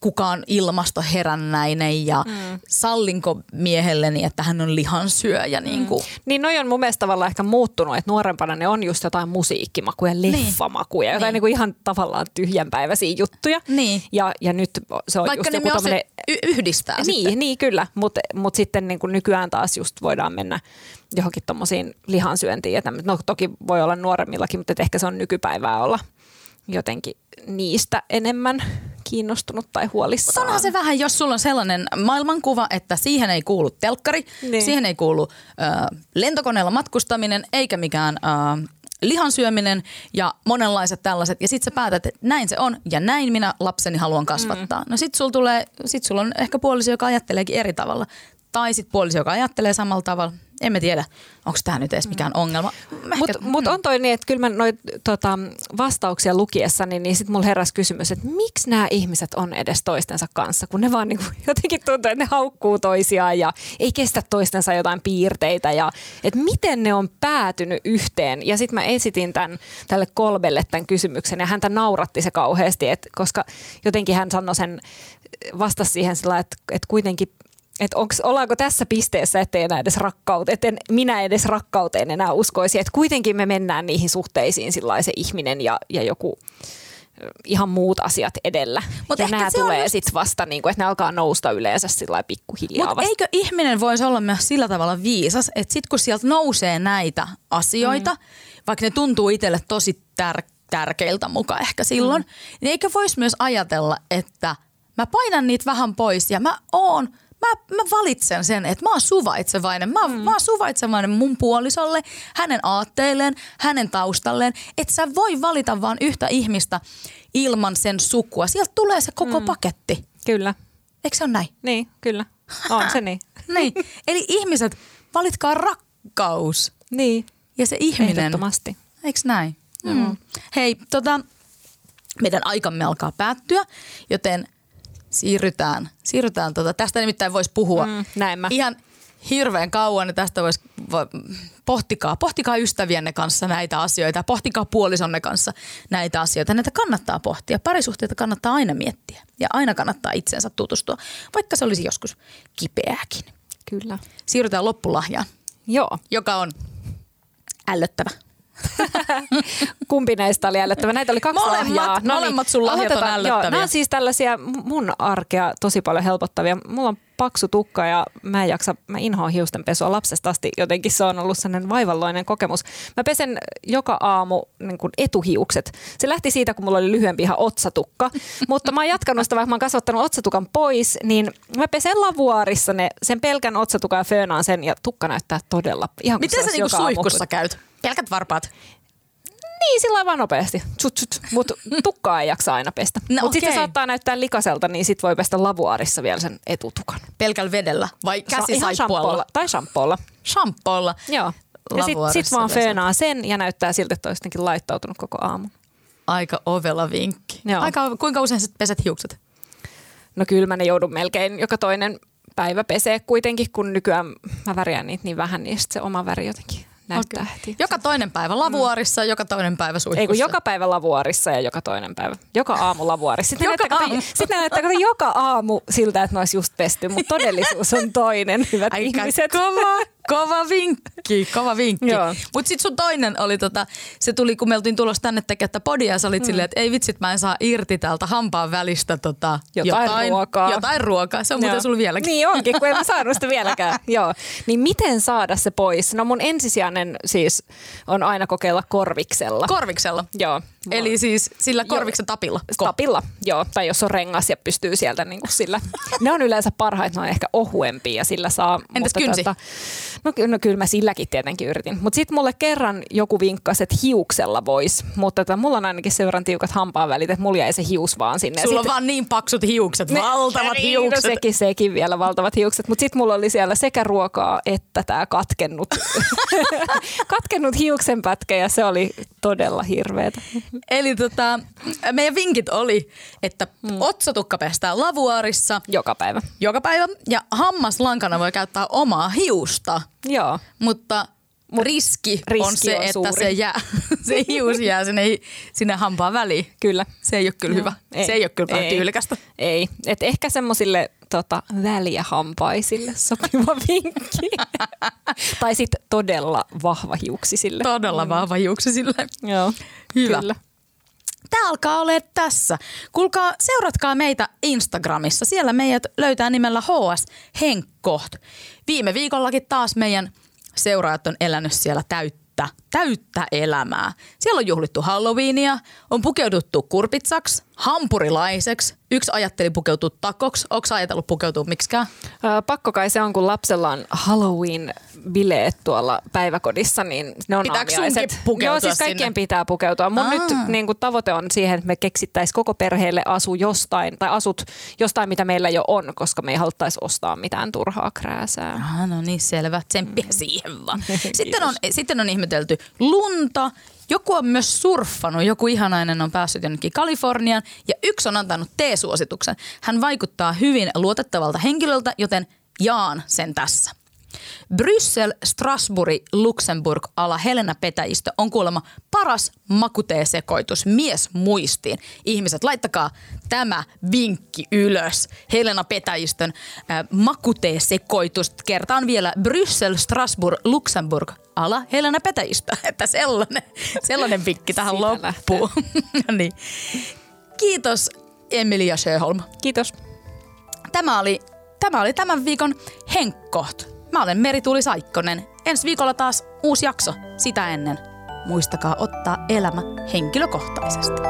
S1: kukaan ilmastoherännäinen ja mm. sallinko miehelleni, että hän on lihansyöjä. Niin, kuin. Mm.
S2: niin noi on mun mielestä tavallaan ehkä muuttunut, että nuorempana ne on just jotain musiikkimakuja, niin. leffamakuja, niin. jotain niin. Niin ihan tavallaan tyhjänpäiväisiä juttuja. Niin. Ja, ja nyt se on
S1: Vaikka
S2: just
S1: joku. Y- yhdistää
S2: niin,
S1: sitten.
S2: Niin, kyllä, mutta mut sitten niin kuin nykyään taas just voidaan mennä johonkin tuommoisiin lihansyöntiin. Ja no toki voi olla nuoremmillakin, mutta ehkä se on nykypäivää olla jotenkin niistä enemmän kiinnostunut tai huolissaan.
S1: Onhan se vähän, jos sulla on sellainen maailmankuva, että siihen ei kuulu telkkari, niin. siihen ei kuulu äh, lentokoneella matkustaminen eikä mikään äh, lihansyöminen ja monenlaiset tällaiset. Ja sitten sä päätät, että näin se on ja näin minä lapseni haluan kasvattaa. Mm. No sit sulla tulee, sit sulla on ehkä puoliso, joka ajatteleekin eri tavalla. Tai sitten puoliso, joka ajattelee samalla tavalla emme tiedä, onko tämä nyt edes mikään ongelma.
S2: Mutta mut on toi niin, että kyllä mä noit tota, vastauksia lukiessa, niin, niin sitten mulla heräsi kysymys, että miksi nämä ihmiset on edes toistensa kanssa, kun ne vaan niinku, *laughs* jotenkin tuntuu, että ne haukkuu toisiaan ja ei kestä toistensa jotain piirteitä ja että miten ne on päätynyt yhteen. Ja sitten mä esitin tämän, tälle Kolbelle tämän kysymyksen ja häntä nauratti se kauheasti, että koska jotenkin hän sanoi sen, vastasi siihen sillä, että, että kuitenkin että onks, ollaanko tässä pisteessä, ettei enää edes rakkauteen, etten minä edes rakkauteen enää uskoisi, että kuitenkin me mennään niihin suhteisiin se ihminen ja, ja joku ihan muut asiat edellä. Mut ja nämä tulee just... sitten vasta, niin kuin, että ne alkaa nousta yleensä sillä pikkuhiljaa
S1: Mutta eikö ihminen voisi olla myös sillä tavalla viisas, että sitten kun sieltä nousee näitä asioita, mm. vaikka ne tuntuu itselle tosi tär- tärkeiltä mukaan ehkä silloin, mm. niin eikö voisi myös ajatella, että mä painan niitä vähän pois ja mä oon – mä, mä valitsen sen, että mä oon suvaitsevainen. Mä, mm. mä oon suvaitsevainen mun puolisolle, hänen aatteilleen, hänen taustalleen. Että sä voi valita vaan yhtä ihmistä ilman sen sukua. Sieltä tulee se koko mm. paketti.
S2: Kyllä.
S1: Eikö se ole näin?
S2: Niin, kyllä. On se niin. *laughs*
S1: niin. Eli ihmiset, valitkaa rakkaus.
S2: Niin.
S1: Ja se ihminen.
S2: Ehdottomasti.
S1: Eikö näin? Mm. Hei, tota, meidän aikamme alkaa päättyä, joten – siirrytään, siirrytään tota, tästä nimittäin voisi puhua mm, ihan hirveän kauan ja tästä voisi, pohtikaa, pohtikaa ystävienne kanssa näitä asioita, pohtikaa puolisonne kanssa näitä asioita. Näitä kannattaa pohtia. Parisuhteita kannattaa aina miettiä ja aina kannattaa itsensä tutustua, vaikka se olisi joskus kipeääkin.
S2: Kyllä.
S1: Siirrytään loppulahjaan,
S2: Joo.
S1: joka on ällöttävä. *laughs*
S2: Kumpi näistä oli ällöttävä? Näitä oli kaksi
S1: Molemmat-
S2: lahjaa. No
S1: molemmat sun lahjat on ällöttäviä.
S2: Joo, nämä on siis tällaisia mun arkea tosi paljon helpottavia. Mulla on paksu tukka ja mä en jaksa, mä inhoan hiustenpesua lapsesta asti. Jotenkin se on ollut sellainen vaivalloinen kokemus. Mä pesen joka aamu niin kuin etuhiukset. Se lähti siitä, kun mulla oli lyhyempi ihan otsatukka. *laughs* Mutta mä oon jatkanut sitä, vaikka mä oon kasvattanut otsatukan pois, niin mä pesen lavuaarissa ne, sen pelkän otsatukan ja föönaan sen ja tukka näyttää todella ihan kuin se
S1: Miten sä niinku suihkussa käyt? Pelkät varpaat.
S2: Niin, sillä vaan nopeasti. Mutta tukkaa ei jaksa aina pestä.
S1: No
S2: Mutta sitten
S1: okei.
S2: se saattaa näyttää likaselta, niin sit voi pestä lavuaarissa vielä sen etutukan.
S1: Pelkällä vedellä vai käsisaippualla?
S2: Tai shampoolla.
S1: Shampoolla.
S2: Joo. Ja sit,
S1: Lavuaarissa
S2: sit vaan föönaa sen ja näyttää siltä, että olisi laittautunut koko aamu.
S1: Aika ovela vinkki.
S2: Joo.
S1: Aika, kuinka usein sä peset hiukset?
S2: No kyllä mä ne joudun melkein joka toinen päivä pesee kuitenkin, kun nykyään mä värjään niitä niin vähän, niin sit se oma väri jotenkin näyttää heti.
S1: Joka toinen päivä lavuaarissa, joka toinen päivä suihkussa.
S2: Ei kun joka päivä lavuaarissa ja joka toinen päivä. Joka aamu lavuaarissa. Sitten
S1: Joka
S2: näyttää,
S1: aamu.
S2: sitten näyttää kato, joka aamu siltä, että ne olisi just pesty, mutta todellisuus on toinen, hyvät
S1: Aika
S2: ihmiset.
S1: kova, kova vinkki, kova vinkki. Mutta sitten sun toinen oli, tota, se tuli kun me oltiin tulossa tänne tekemään podia ja sä olit mm. silleen, että ei vitsit mä en saa irti täältä hampaan välistä tota,
S2: Jotain ruokaa.
S1: Jotain ruokaa, se on muuten sulla vieläkin.
S2: Niin onkin, kun en mä saanut sitä vieläkään. *laughs* Joo. Niin miten saada se pois? No mun ensisijainen siis on aina kokeilla korviksella.
S1: Korviksella.
S2: Joo.
S1: Eli siis sillä korviksen tapilla. Ko-
S2: Tapilla, joo. Tai jos on rengas ja pystyy sieltä niin kuin sillä. *laughs* Ne on yleensä parhaita, ne on ehkä ohuempia ja sillä saa.
S1: Entäs kynsi?
S2: No, no kyllä mä silläkin tietenkin yritin. Mutta sitten mulle kerran joku vinkkasi, että hiuksella vois. Mutta tota, mulla on ainakin sen verran tiukat hampaan välit, että mulla jäi se hius vaan sinne.
S1: Sulla on
S2: sit-
S1: vaan niin paksut hiukset, valtavat
S2: niin,
S1: hiukset.
S2: No sekin, sekin vielä valtavat hiukset. Mutta sitten mulla oli siellä sekä ruokaa että tämä katkennut, *laughs* katkennut hiuksenpätkä ja se oli todella hirveetä.
S1: Eli tota, meidän vinkit oli, että mm. otsatukka pestään lavuaarissa
S2: Joka päivä.
S1: joka päivä ja hammaslankana voi käyttää omaa hiusta,
S2: Joo.
S1: mutta riski,
S2: riski
S1: on se,
S2: on
S1: että
S2: suuri.
S1: se, jää, *laughs* se hius jää sinne, sinne hampaan väliin.
S2: Kyllä.
S1: Se ei ole kyllä hyvä. Se ei ole kyllä ei. tyylikästä.
S2: Ei. Et ehkä semmoisille tota, väliähampaisille sopiva *laughs* vinkki. tai sitten todella vahvahiuksisille.
S1: Todella vahva hiuksi sille.
S2: Joo.
S1: Hyvä.
S2: Kyllä.
S1: Tämä alkaa olla tässä. Kuulkaa, seuratkaa meitä Instagramissa. Siellä meidät löytää nimellä HS Henkkoht. Viime viikollakin taas meidän seuraajat on elänyt siellä täyttä, täyttä elämää. Siellä on juhlittu Halloweenia, on pukeuduttu kurpitsaksi, hampurilaiseksi. Yksi ajatteli pukeutua takoksi. Onko ajatellut pukeutua miksikään?
S2: Ö, Pakko kai se on, kun lapsella on Halloween-bileet tuolla päiväkodissa, niin ne on
S1: Pitääkö
S2: aamiaiset.
S1: pukeutua
S2: Joo, siis kaikkien
S1: sinne?
S2: pitää pukeutua. Mun
S1: Aa.
S2: nyt niin kuin, tavoite on siihen, että me keksittäisiin koko perheelle asu jostain, tai asut jostain, mitä meillä jo on, koska me ei haluttaisi ostaa mitään turhaa krääsää.
S1: Ah, no niin, selvä. Tsemppiä siihen vaan. *laughs* Sitten on, sitten on ihmetelty lunta. Joku on myös surffannut, joku ihanainen on päässyt jonnekin Kaliforniaan ja yksi on antanut T-suosituksen. Hän vaikuttaa hyvin luotettavalta henkilöltä, joten jaan sen tässä. Bryssel, Strasbourg, Luxemburg ala Helena Petäjistö on kuulemma paras makuteesekoitus mies muistiin. Ihmiset, laittakaa tämä vinkki ylös. Helena Petäjistön äh, makuteesekoitus. Kertaan vielä Bryssel, Strasbourg, Luxemburg ala Helena Petäjistö. *laughs* Että sellainen, sellainen vinkki tähän
S2: Siitä
S1: loppuun. *laughs* niin. Kiitos Emilia Sjöholm.
S2: Kiitos.
S1: Tämä oli, tämä oli tämän viikon Henkkoht. Mä olen Merituuli Saikkonen. Ensi viikolla taas uusi jakso. Sitä ennen muistakaa ottaa elämä henkilökohtaisesti.